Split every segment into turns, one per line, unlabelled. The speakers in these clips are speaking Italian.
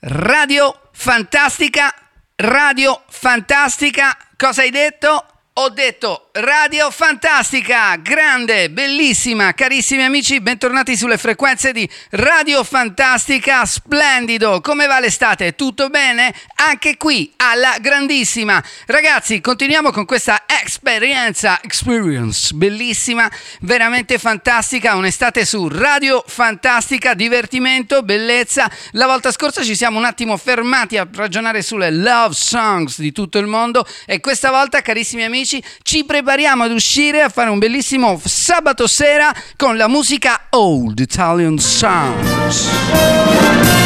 Radio Fantastica, Radio Fantastica, cosa hai detto? Ho detto Radio Fantastica, grande, bellissima, carissimi amici, bentornati sulle frequenze di Radio Fantastica, splendido, come va l'estate? Tutto bene? Anche qui, alla grandissima. Ragazzi, continuiamo con questa esperienza, experience, bellissima, veramente fantastica, un'estate su Radio Fantastica, divertimento, bellezza. La volta scorsa ci siamo un attimo fermati a ragionare sulle love songs di tutto il mondo e questa volta, carissimi amici, amici, ci prepariamo ad uscire a fare un bellissimo sabato sera con la musica Old Italian Sounds.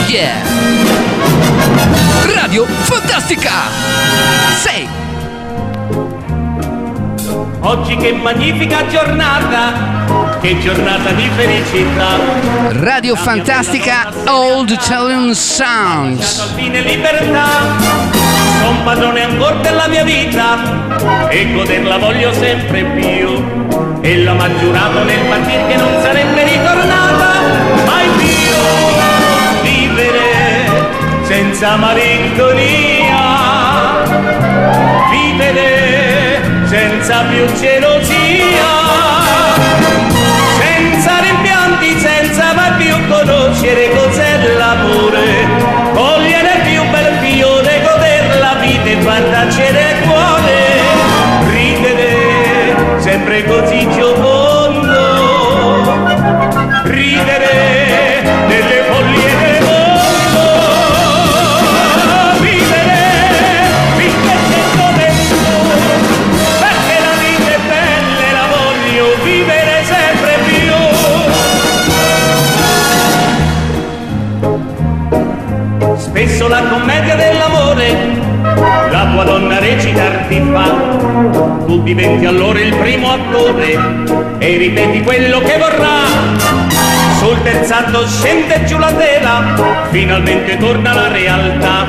Yeah! Radio Fantastica! Sei!
Oggi che magnifica giornata, che giornata di felicità.
Radio Fantastica Old Italian Sounds.
Fine libertà son padrone ancora della mia vita e goderla voglio sempre più. Ella m'ha giurato nel partir che non sarebbe ritornata mai più. Vivere senza malinconia, vivere senza più gelosia, conoscere cos'è l'amore guardarci nel cuore, ridere sempre così giocondo, ti fa, tu diventi allora il primo attore e ripeti quello che vorrà. Sul terzatto scende giù la tela, finalmente torna la realtà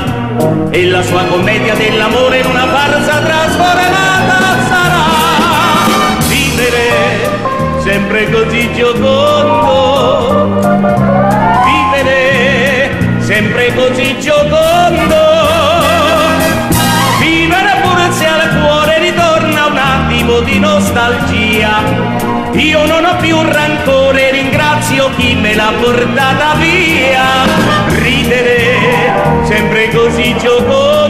e la sua commedia dell'amore in una farsa trasformata sarà. Vivere sempre così giocondo, vivere sempre così giocondo. Io non ho più rancore, ringrazio chi me l'ha portata via. Ridere, sempre così giocondo,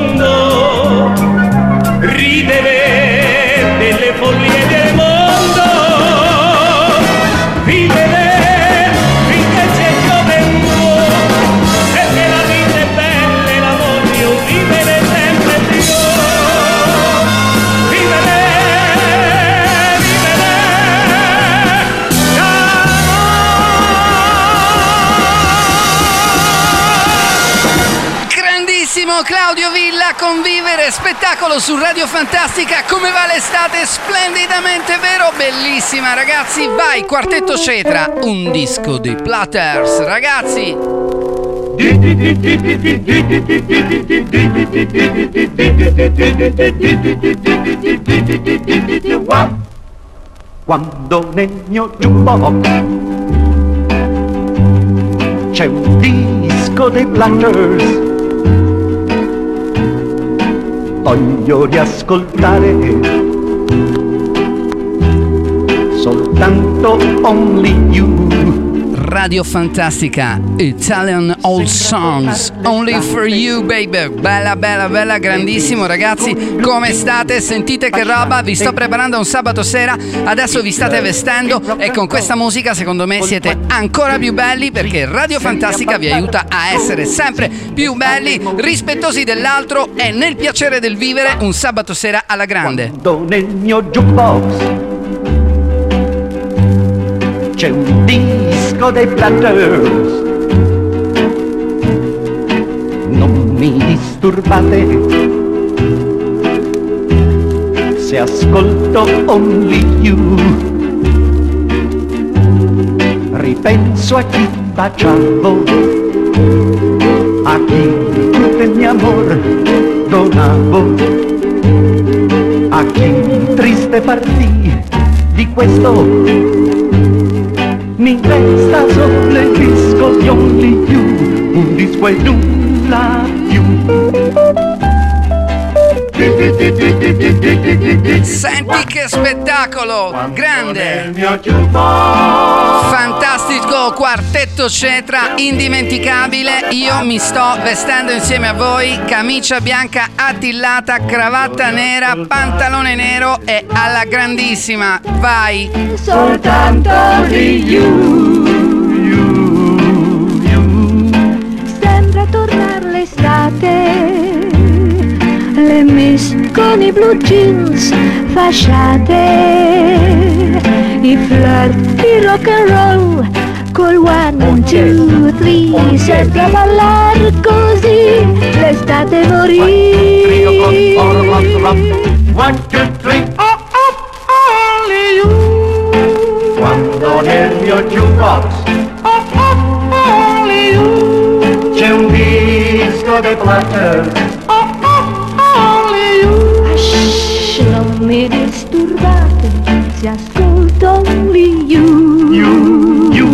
Claudio Villa convivere spettacolo su Radio Fantastica. Come va l'estate? Splendidamente vero? Bellissima ragazzi. Vai quartetto cetra un disco di Platters. Ragazzi!
Quando nel mio jukebox c'è un disco dei Platters voglio riascoltare. Soltanto Only You
Radio Fantastica Italian Old Songs Only for You baby. Bella bella bella grandissimo ragazzi. Come state? Sentite che roba? Vi sto preparando un sabato sera. Adesso vi state vestendo E con questa musica secondo me siete ancora più belli Perché Radio Fantastica vi aiuta a essere sempre più belli Rispettosi dell'altro E nel piacere del vivere Un sabato sera alla grande.
Nel mio jukebox c'è un disco dei Platters. Non mi disturbate se ascolto Only You. Ripenso a chi baciavo, a chi il mio amor donavo, a chi triste partì di questo mi resta solo il disco di Only You, un disco un love you.
Senti che spettacolo! Grande! Fantastico quartetto cetra, indimenticabile. Io mi sto vestendo insieme a voi, camicia bianca attillata, cravatta nera, pantalone nero e alla grandissima. Vai!
soltanto di you. Sembra tornare l'estate, miss con i blue jeans fasciate, i flirt di rock and roll col one, two, three, sembra ballare così, l'estate morì.
One, two, three, oh, oh, only you. Quando nel mio jukebox, oh, oh, only you. C'è un disco dei Flutter, you.
You,
you.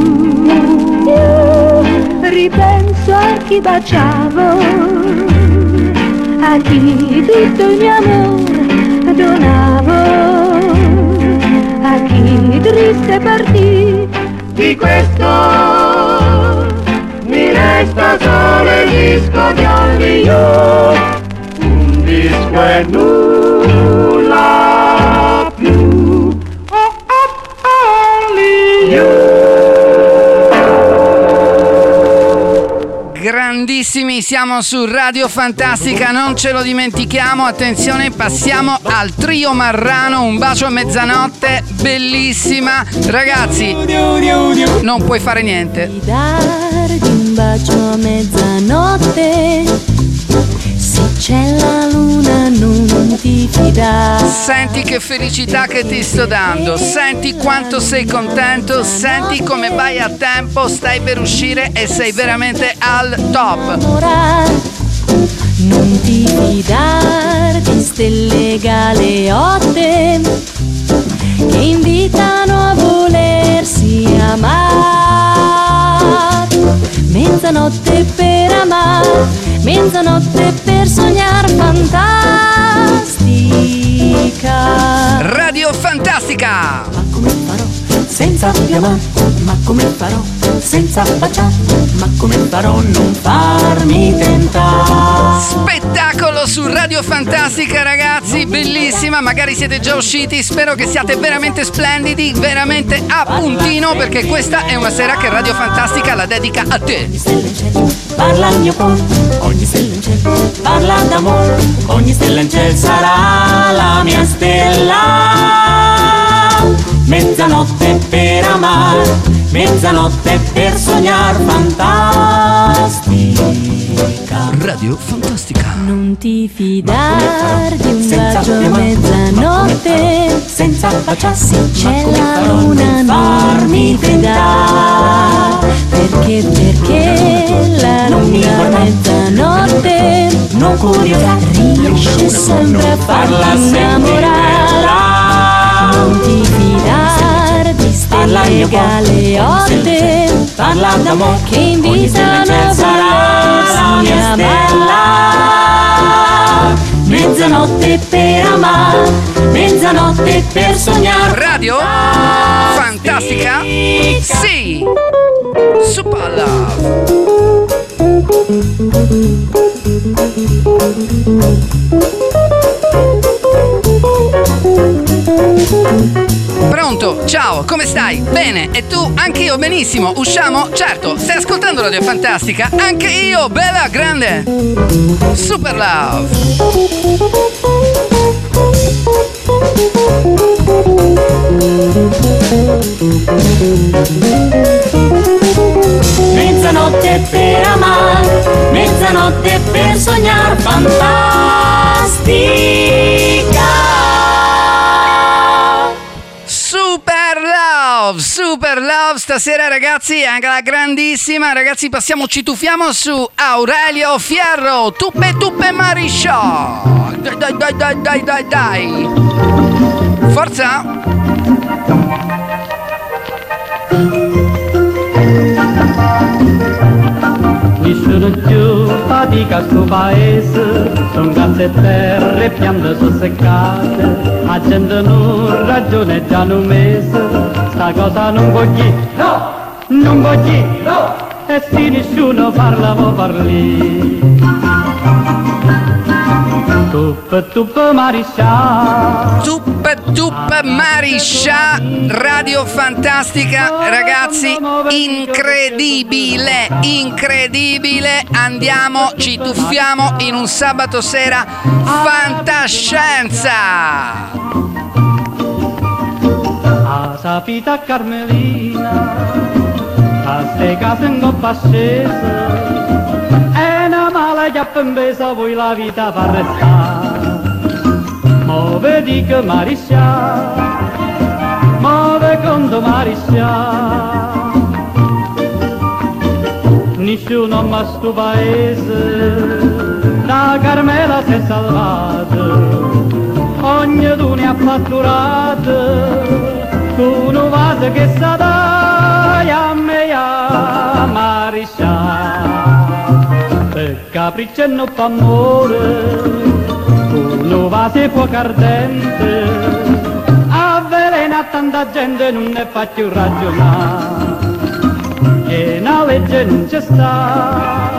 Io ripenso a chi baciavo, a chi tutto il mio amore donavo, a chi triste partì.
Di questo mi resta solo il disco di Only You. Un disco e nulla più.
Grandissimi, siamo su Radio Fantastica, non ce lo dimentichiamo. Attenzione, passiamo al trio Marrano, un bacio a mezzanotte, bellissima. Ragazzi, non puoi fare niente.
darti un bacio a mezzanotte. Se c'è la luna non ti fidare.
Senti che felicità che ti sto dando, senti quanto sei contento, senti come vai a tempo, stai per uscire e sei veramente al top.
Non ti fidare di stelle galeotte che invitano a volersi amare. Mezzanotte per amare, mezzanotte per sognare fantastica.
Radio Fantastica!
Ma come farò senza amare? Ma come farò senza baciare? Ma come farò non farmi tentare?
Spettacolo su Radio Fantastica ragazzi, bellissima, magari siete già usciti, spero che siate veramente splendidi, veramente a puntino perché questa è una sera che Radio Fantastica la dedica a te.
Parla al mio cuore, ogni stella in cielo parla d'amore, ogni stella in cielo sarà la mia stella. Mezzanotte per amare, mezzanotte per sognare fantastica.
Radio Fantastica.
Non ti fidar di un bacio a mezzanotte
Senza baciarsi,
c'è la luna non mi fidar Perché, perché la luna a mezzanotte
non curiosa,
riesce sempre a farti innamorare. Non ti fidar di stelle galeotte.
parla d'amore,
che invitano a volersi amare
Mezzanotte per amare, mezzanotte per sognare.
Radio Fantastica? Sì! Super Love! Pronto, ciao, come stai? Bene, e tu? Anche io, benissimo. Usciamo? Certo, stai ascoltando Radio Fantastica? Anche io, bella, grande! Super Love!
Mezzanotte per amare, mezzanotte per sognare fantastica.
Love, Super Love, stasera ragazzi, anche la grandissima, ragazzi passiamo, ci tuffiamo su Aurelio Fierro, Tuppe Tuppe Marisciò, dai dai dai dai dai dai dai, forza,
Nessuno più fatica sto paese, son case e terre, piante seccate, la gente non ragione già un mese, sta cosa non voglio, no, non voglio, no, e se nessuno parla, mo parli. Tup tup mariscià
Tup Tup Mariscia, Radio Fantastica, ragazzi, incredibile, incredibile. Andiamo, ci tuffiamo in un sabato sera fantascienza.
Sapita Carmelina A ste case in in pesa Poi la vita fa restare. Mo vedi che mariscia. Mo ve mariscia. Nessuno ma sto paese Da Carmela si è salvato ognuno ha fatturato tu non vado che sa dai a me a mariscia capriccio e non fa amore tu non va se fuoco ardente avvelena tanta gente non ne fa più ragionare. E una legge non c'è sta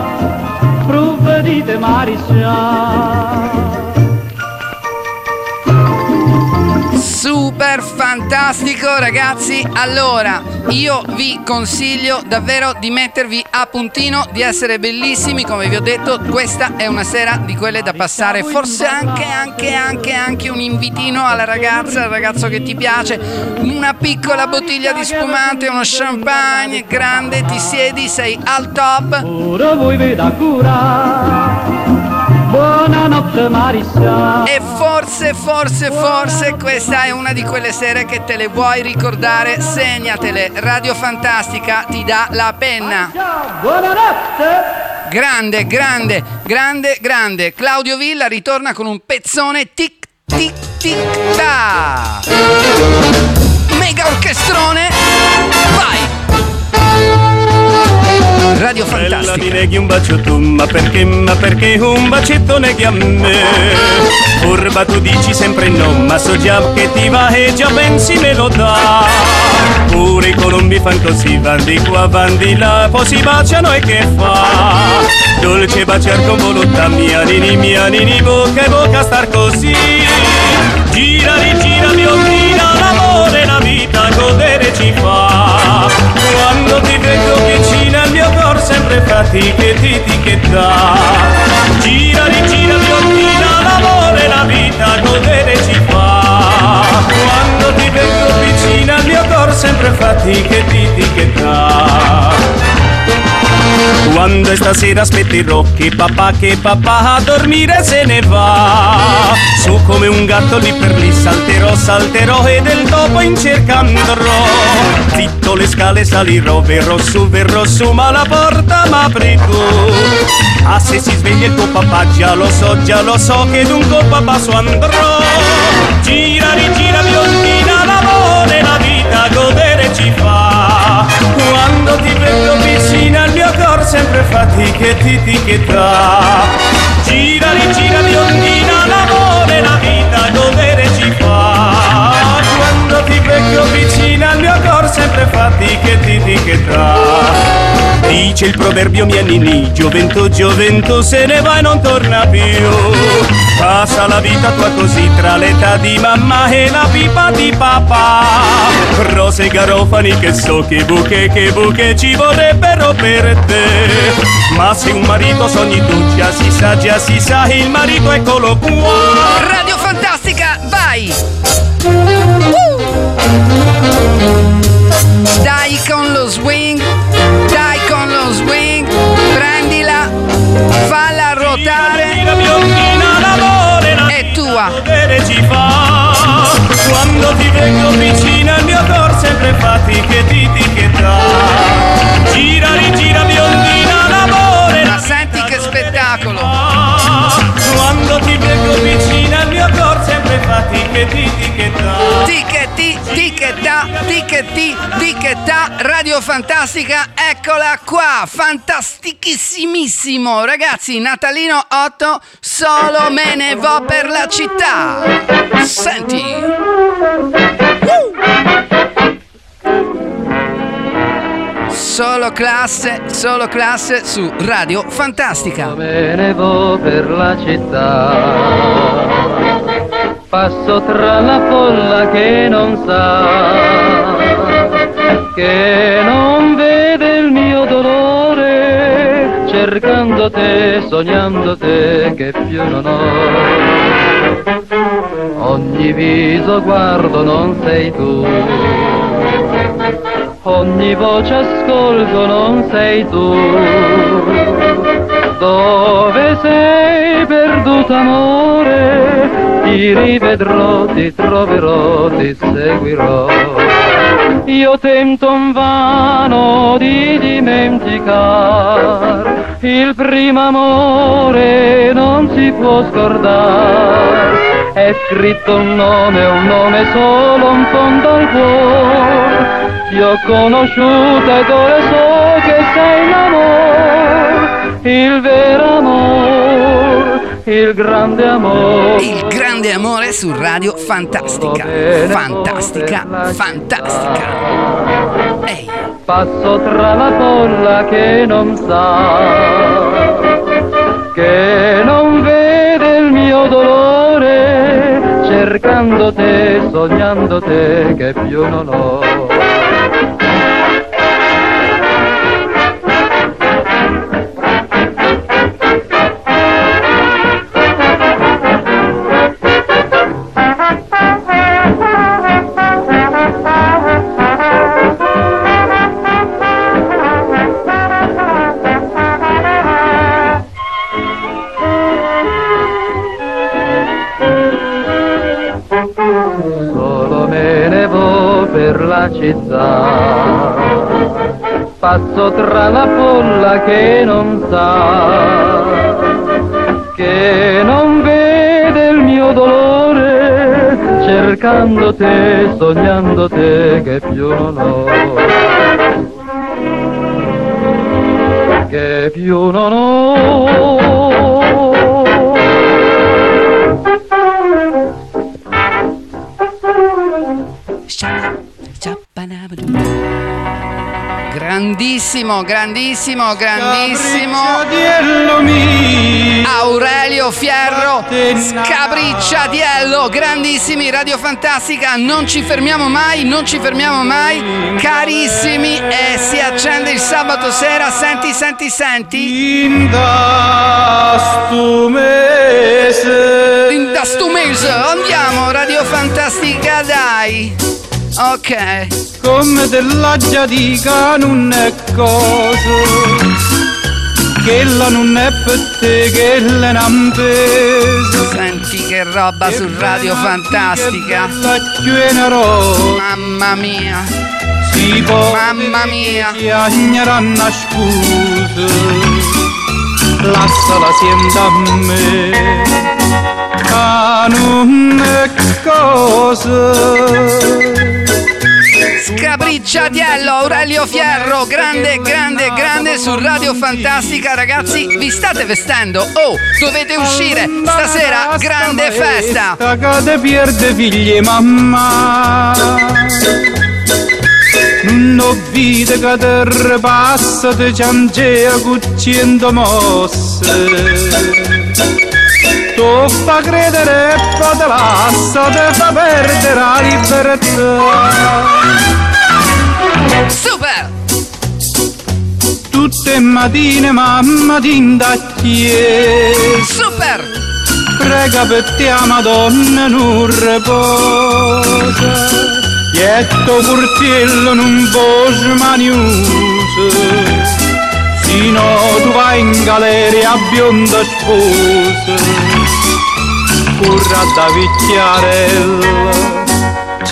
provvedite mariscia
Super fantastico ragazzi, allora io vi consiglio davvero di mettervi a puntino, di essere bellissimi, come vi ho detto, questa è una sera di quelle da passare, forse anche, anche, anche, anche un invitino alla ragazza, al ragazzo che ti piace, una piccola bottiglia di spumante, uno champagne grande, ti siedi, sei al top.
ora voi veda cura buonanotte mariscia
E forse, forse, forse questa è una di quelle sere che te le vuoi ricordare, segnatele, Radio Fantastica ti dà la penna.
buonanotte
Grande, grande, grande, grande. Claudio Villa ritorna con un pezzone tic tic tic ta. Mega orchestrone. Vai. Radio
Bella mi
Fantastica.
neghi un bacio tu, ma perché, ma perché un bacetto neghi a me? Furba tu dici sempre no, ma so già che ti va e già pensi me lo dà. Pure i colombi fan così, van di qua, van di là, poi si baciano e che fa? Dolce baciar con volontà, mia nini, mia nini, bocca e bocca star così. Gira, rigira, biondina, l'amore, la vita, godere ci fa. Cor sempre fatica e ti etichetta. Gira, rigira, biondina, l'amore, la vita, godere ci fa. Quando ti vedo vicina il mio cor sempre fatica e ti etichetta. Quando stasera aspetterò che papà, che papà a dormire se ne va Su come un gatto lì per lì salterò, salterò e del topo in cerca andrò Zitto le scale salirò, verrò su, verrò su ma la porta m'apri tu Ah se si sveglia il tuo papà già lo so, già lo so che dunque papà su andrò Gira, rigira biondina, l'amore, la vita godere ci fa. Quando ti cor sempre fatica e ti etichetta Gira, rigira biondina, l'amore, la vita Dice il proverbio mia nini, gioventù, gioventù se ne va e non torna più. Passa la vita tua così tra l'età di mamma e la pipa di papà. Rose e garofani che so che buche, che buche ci vorrebbero per te. Ma se un marito sogni tu, già si sa, già si sa, il marito eccolo qua.
Radio Fantastica, vai! Dai con lo swing,
fa Quando ti vengo vicina il mio cor sempre ti etichetta Gira, rigira biondina, l'amore
Ma senti che spettacolo.
fa. Quando ti vengo vicina il mio cor sempre fatica e ti etichetta
Tichetta, tichetti, tichetta, Radio Fantastica, eccola qua, fantastichissimissimo, ragazzi, Natalino 8, solo me ne vo per la città. Senti. Uh! Solo classe, solo classe su Radio Fantastica.
Me ne vo per la città, passo tra la folla che non sa, che non vede il mio dolore, cercando te, sognando te, che più non ho. Ogni viso guardo non sei tu, ogni voce ascolto non sei tu. Dove sei perduto amore? Ti rivedrò, ti troverò, ti seguirò. Io tento in vano di dimenticar il primo amore non si può scordare. È scritto un nome, un nome solo in fondo al cuore. Ti ho conosciuta ed ora so che sei l'amore, il vero amore, il grande amore.
Il grande amore su Radio Fantastica. Fantastica, fantastica. Ehi.
Passo tra la folla che non sa, che non vede il mio dolore, cercando te, sognando te, che più non ho. Solo me ne vo per la città, passo tra la folla che non sa, che non vede il mio dolore, cercando te, sognando te, che più non ho. Che più non ho.
Grandissimo, grandissimo, grandissimo. Aurelio Fierro, Scabricciadiello, grandissimi, Radio Fantastica, non ci fermiamo mai, non ci fermiamo mai, carissimi, e si accende il sabato sera, senti, senti, senti.
In da stu mese.
In da sto mese, andiamo, Radio Fantastica, dai. Ok,
come della giadica non è cosa. Che la non è per te che la non pesa
senti che roba su Radio Fantastica.
la
Mamma mia,
si può
mamma mia.
chiagneranno a scusa. Lasciala sienta a me. Non è cosa
Scabricciadiello, Aurelio Fierro, grande, grande, grande su Radio Fantastica, ragazzi, vi state vestendo? Oh, dovete uscire, stasera grande festa!
Cade pierde figli e mamma Non vita che te ripassa Te ciangea cucciendo mosse Tu fa credere e poi te lascia Te fa perdere la libertà
Super!
Tutte mattine mamma ti indacchie
Super!
Prega per te a Madonna non riposa Ietto curtiello non può smaniusa Sino tu vai in galera a bionda sposa Curra da vicchiarella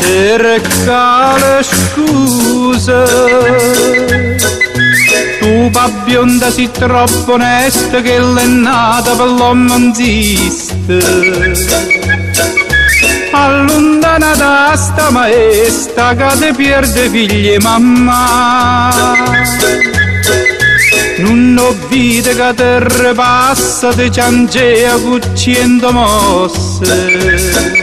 Cerca le scuse. Tu pa bionda si troppo onesta che l'è nata per l'uomo non esiste allontana da sta maestra che te pierde figli e mamma. Non ho vita che terra passa te ciangea cucciendo mosse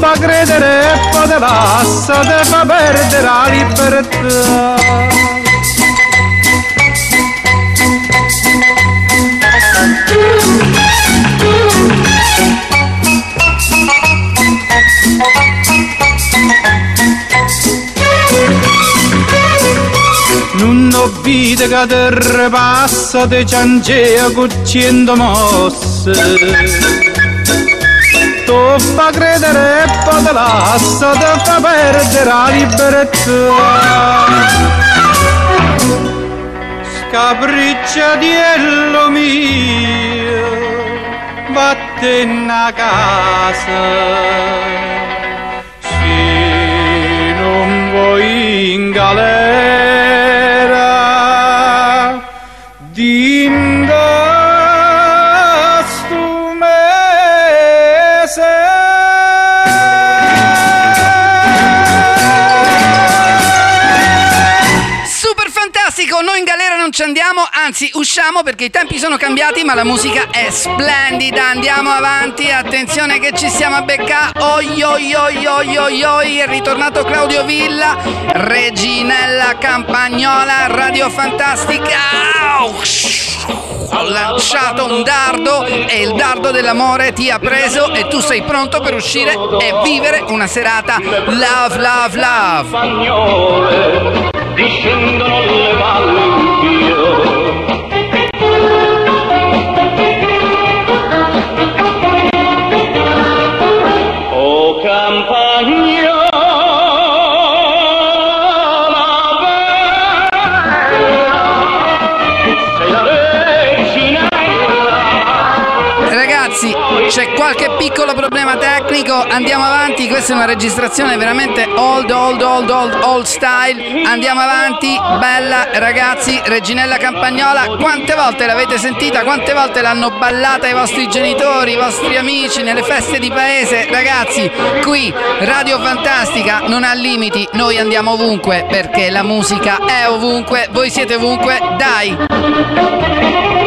fa credere e poi te passa te fa perdere la libertà. Non ho vita che terra passa te ciangea cucciendo mosse. Tu fa credere e poi te lascia te fa perdere la libertà. Scapricciatiello mio vattene a casa. Se non vuoi in galera
anzi usciamo perché i tempi sono cambiati ma la musica è splendida, andiamo avanti, attenzione che ci stiamo a beccare, oi oi oi oi oi oi, è ritornato Claudio Villa, Reginella Campagnola, Radio Fantastica, ho lanciato un dardo e il dardo dell'amore ti ha preso e tu sei pronto per uscire e vivere una serata. Love love love.
discendono le valli
qualche piccolo problema tecnico, andiamo avanti, questa è una registrazione veramente old, old, old, old, old style, andiamo avanti, bella ragazzi, Reginella Campagnola, quante volte l'avete sentita, quante volte l'hanno ballata i vostri genitori, i vostri amici, nelle feste di paese, ragazzi, qui Radio Fantastica non ha limiti, noi andiamo ovunque perché la musica è ovunque, voi siete ovunque, dai!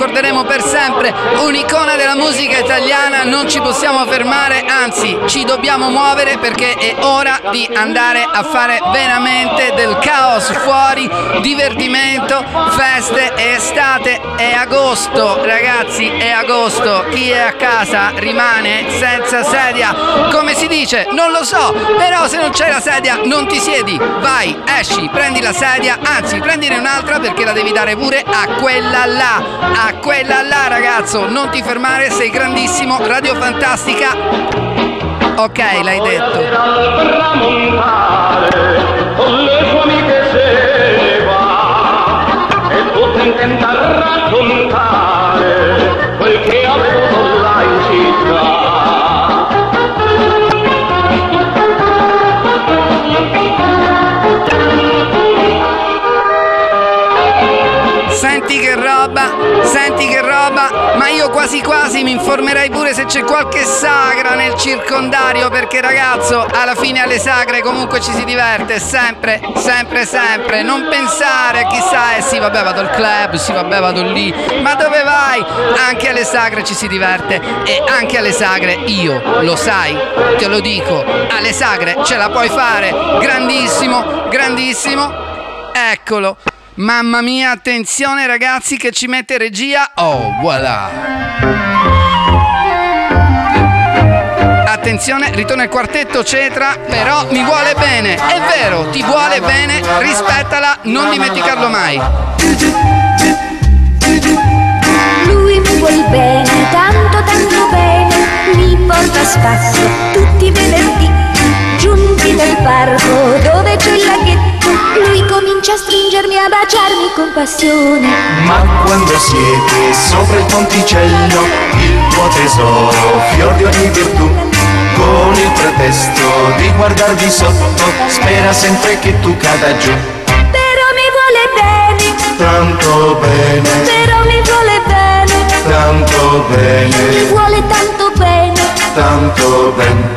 Ricorderemo per sempre, un'icona della musica italiana, non ci possiamo fermare, anzi ci dobbiamo muovere perché è ora di andare a fare veramente del caos fuori, divertimento, feste, è estate, è agosto, ragazzi, è agosto, chi è a casa rimane senza sedia, come si dice, non lo so, però se non c'è la sedia non ti siedi, vai, esci, prendi la sedia, anzi prendine un'altra perché la devi dare pure a quella là, a quella là ragazzo, non ti fermare, sei grandissimo, Radio Fantastica. Ok, l'hai detto. Io quasi quasi mi informerei pure se c'è qualche sagra nel circondario perché ragazzo, alla fine alle sagre comunque ci si diverte, sempre, sempre, sempre, non pensare chissà, eh sì vabbè vado al club, sì vabbè vado lì, ma dove vai? Anche alle sagre ci si diverte. E anche alle sagre io, lo sai, te lo dico, alle sagre ce la puoi fare, grandissimo, grandissimo, eccolo. Mamma mia, attenzione ragazzi che ci mette regia. Oh, voilà. attenzione, ritorna il quartetto Cetra, però mi vuole bene. È vero, ti vuole bene, rispettala, non dimenticarlo mai.
Lui mi vuol bene, tanto tanto bene, mi porta a spasso tutti i venerdì. Giunti nel parco dove c'è il laghetto, lui comincia a stringermi, a baciarmi con passione.
Ma quando siete sopra il ponticello, il tuo tesoro, fior di ogni virtù, con il pretesto di guardarvi sotto, spera sempre che tu cada giù.
Però mi vuole bene,
Tanto bene,
però mi vuole bene,
tanto
mi
bene,
vuole tanto bene.
tanto bene,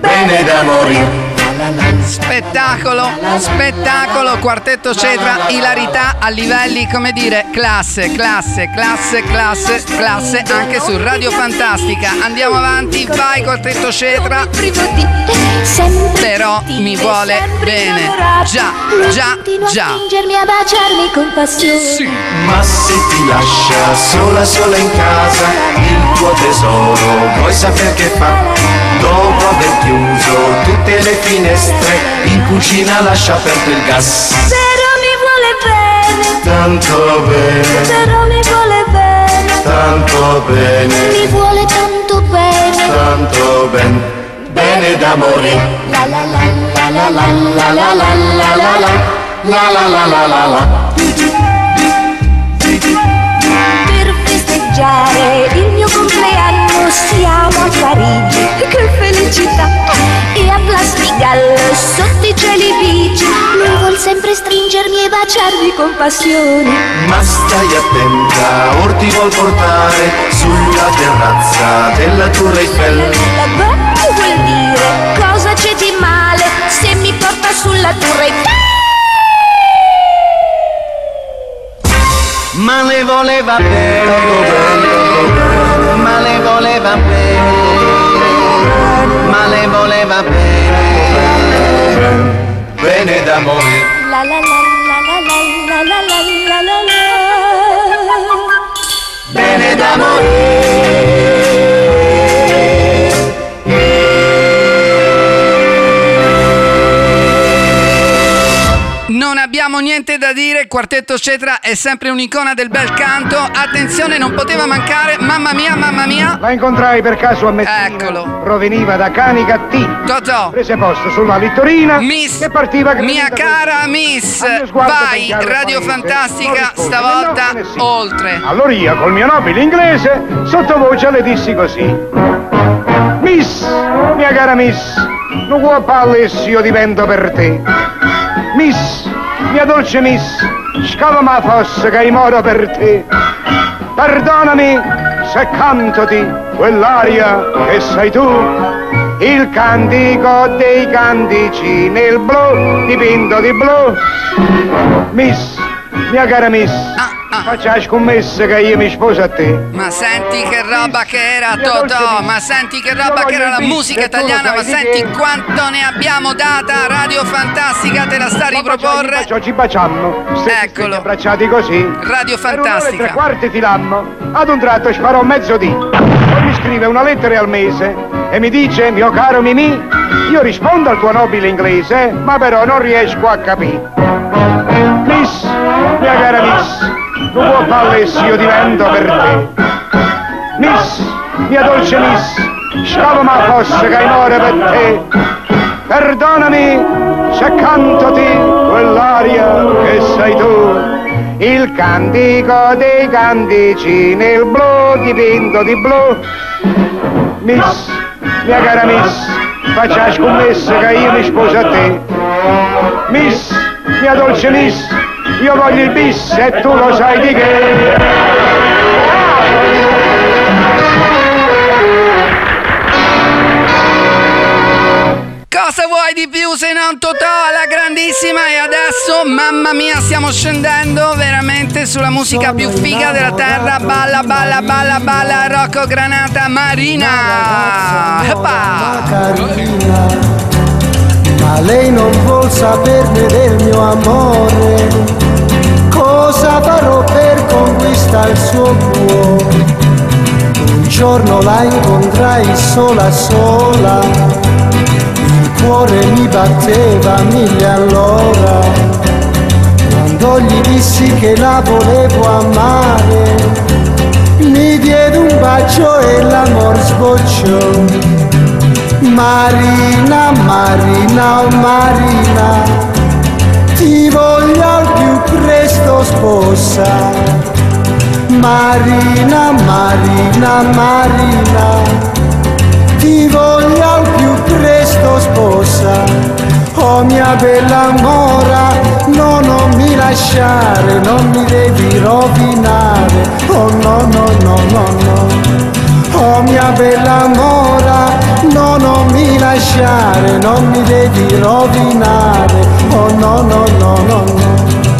bene da morire.
Spettacolo, spettacolo, quartetto Cetra, ilarità a livelli, come dire, classe, classe, classe, classe, classe, anche su Radio Fantastica. Andiamo avanti, vai quartetto Cetra. Però mi vuole bene. Già, già, già. Sì.
Ma se ti lascia sola sola in casa, il tuo tesoro, vuoi sapere che fa? Aver chiuso tutte le finestre, in cucina lascia aperto il gas.
Però mi vuole bene,
Tanto bene,
però mi vuole bene,
tanto bene,
mi vuole tanto bene.
tanto bene, bene da morire.
La la la la la la la la la la la la.
La la la la la.
Per festeggiare siamo a Parigi, che felicità! E a Plastigal, sotto i cieli bici, lui vuol sempre stringermi e baciarmi con passione.
Ma stai attenta, or ti vuol portare sulla terrazza della Tour Eiffel.
La beh, vuol dire cosa c'è di male se mi porta sulla torre Eiffel?
Ma le voleva bene, ma le voleva bene, ma le voleva bene, bene da morire.
La la la la la la la la la la la la.
Bene da
niente da dire, quartetto Cetra è sempre un'icona del bel canto. Attenzione, non poteva mancare, mamma mia, mamma mia.
La incontrai per caso a Messina.
Eccolo.
Proveniva da Canicattì.
Totò.
Prese posto sulla littorina
Miss,
e partiva
mia cara. Miss, vai, Radio
palese, non
Fantastica, stavolta
né no né sì.
oltre.
Allora io, col mio nobile inglese, sottovoce le dissi così. Miss, mia cara Miss, non vuoi palle io divento per te. Miss, mia dolce Miss, scalama fosse che moro per te. Perdonami se cantoti quell'aria che sei tu. Il cantico dei cantici nel blu, dipinto di blu. Miss, mia cara Miss,
Ah,
faccia scommessa che io mi sposo a te.
Ma senti che roba che era Totò, ma senti che roba che era la musica italiana, ma senti quanto ne abbiamo data Radio Fantastica, te la sta a riproporre.
Ci stretti,
Eccolo.
abbracciati così.
Radio
e tre
Fantastica.
quarti filammo, ad un tratto sparò mezzo dì. Poi mi scrive una lettera al mese e mi dice, mio caro Mimì, io rispondo al tuo nobile inglese, ma però non riesco a capire. Miss, mia cara Miss, non può palle se io divento per te. Miss, mia dolce Miss, scavo ma fosse che muore per te. Perdonami se cantoti quell'aria che sei tu. Il cantico dei cantici nel blu dipinto di blu. Miss, mia cara Miss, faccia scommessa che io mi sposo a te. Miss, mia dolce Miss, io voglio il bis e tu lo sai di che.
Cosa vuoi di più se non Totò alla grandissima e adesso, mamma mia, stiamo scendendo veramente sulla musica più figa della terra. Balla, balla, balla, balla, Rocco Granata Marina. Eppa!
carina, ma lei non vuol saperne del mio amore. Cosa farò per conquistare il suo cuore? Un giorno la incontrai sola sola, il cuore mi batteva mille all'ora, quando gli dissi che la volevo amare, mi diede un bacio e l'amor sbocciò. Marina, Marina, oh Marina, ti voglio presto sposa. Marina, Marina, Marina, ti voglio al più presto sposa. Oh mia bella mora, no, non mi lasciare, non mi devi rovinare. Oh no, no, no, no, no. Oh mia bella mora, no, non mi lasciare, non mi devi rovinare. Oh no, no, no, no, no.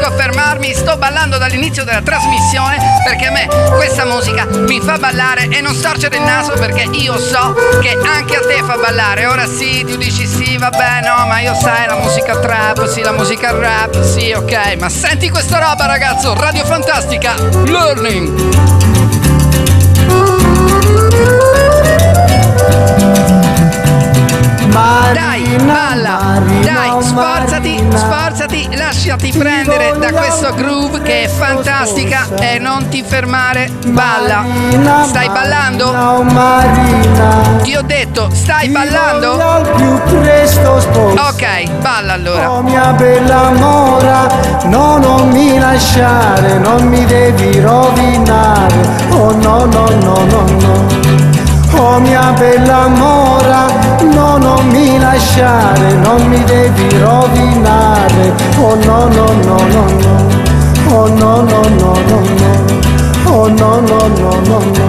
Riesco a fermarmi, sto ballando dall'inizio della trasmissione perché a me questa musica mi fa ballare e non storcere il naso perché io so che anche a te fa ballare. Ora sì, tu dici sì, vabbè, no, ma io sai la musica trap, sì, la musica rap, sì, ok, ma senti questa roba ragazzo, Radio Fantastica, Learning. Dai, balla, dai, sforzati, sforzati, lasciati prendere da questo groove che è fantastica e non ti fermare, balla. Stai ballando? Ti ho detto, stai ballando? Ok, balla allora.
Oh mia bella mora, no non mi lasciare, non mi devi rovinare. Oh no no no no no. Oh mia bella mora, no non mi lasciare, non mi devi rovinare. Oh no no no no no. Oh no no no no no. Oh no no no no no.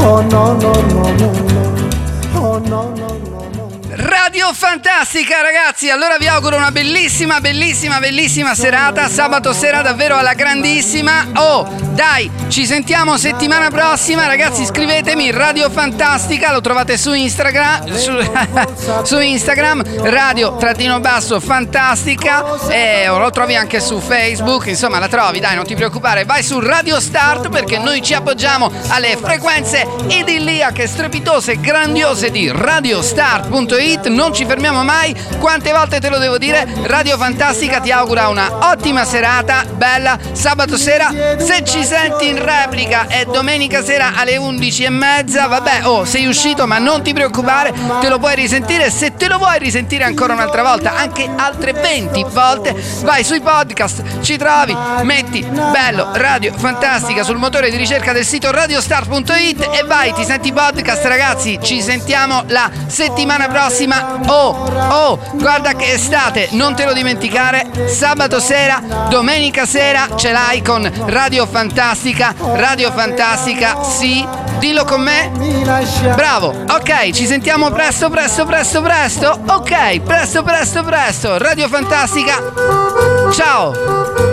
Oh no no no no no. Oh no no no no.
Radio Fantastica ragazzi, allora vi auguro una bellissima, bellissima, bellissima serata, sabato sera davvero alla grandissima. Oh, dai, ci sentiamo settimana prossima. Ragazzi, iscrivetemi Radio Fantastica, lo trovate su Instagram, su, su Instagram, Radio trattino basso Fantastica. E lo trovi anche su Facebook, insomma la trovi, dai, non ti preoccupare, vai su Radio Start perché noi ci appoggiamo alle frequenze idilliache, strepitose, grandiose di radiostart.it, non ci fermiamo mai, quante volte te lo devo dire, Radio Fantastica ti augura una ottima serata, bella, sabato sera, se ci senti in replica è domenica sera alle 11 e mezza, vabbè, oh, sei uscito ma non ti preoccupare, te lo puoi risentire, se te lo vuoi risentire ancora un'altra volta, anche altre 20 volte, vai sui podcast, ci trovi, metti bello Radio Fantastica sul motore di ricerca del sito radiostar.it e vai, ti senti podcast ragazzi, ci sentiamo la settimana prossima. Oh, oh, guarda che estate, non te lo dimenticare, sabato sera, domenica sera ce l'hai con Radio Fantastica, Radio Fantastica, sì, dillo con me. Bravo, ok, ci sentiamo presto, presto, presto, presto. Ok, presto, presto, presto. Radio Fantastica. Ciao.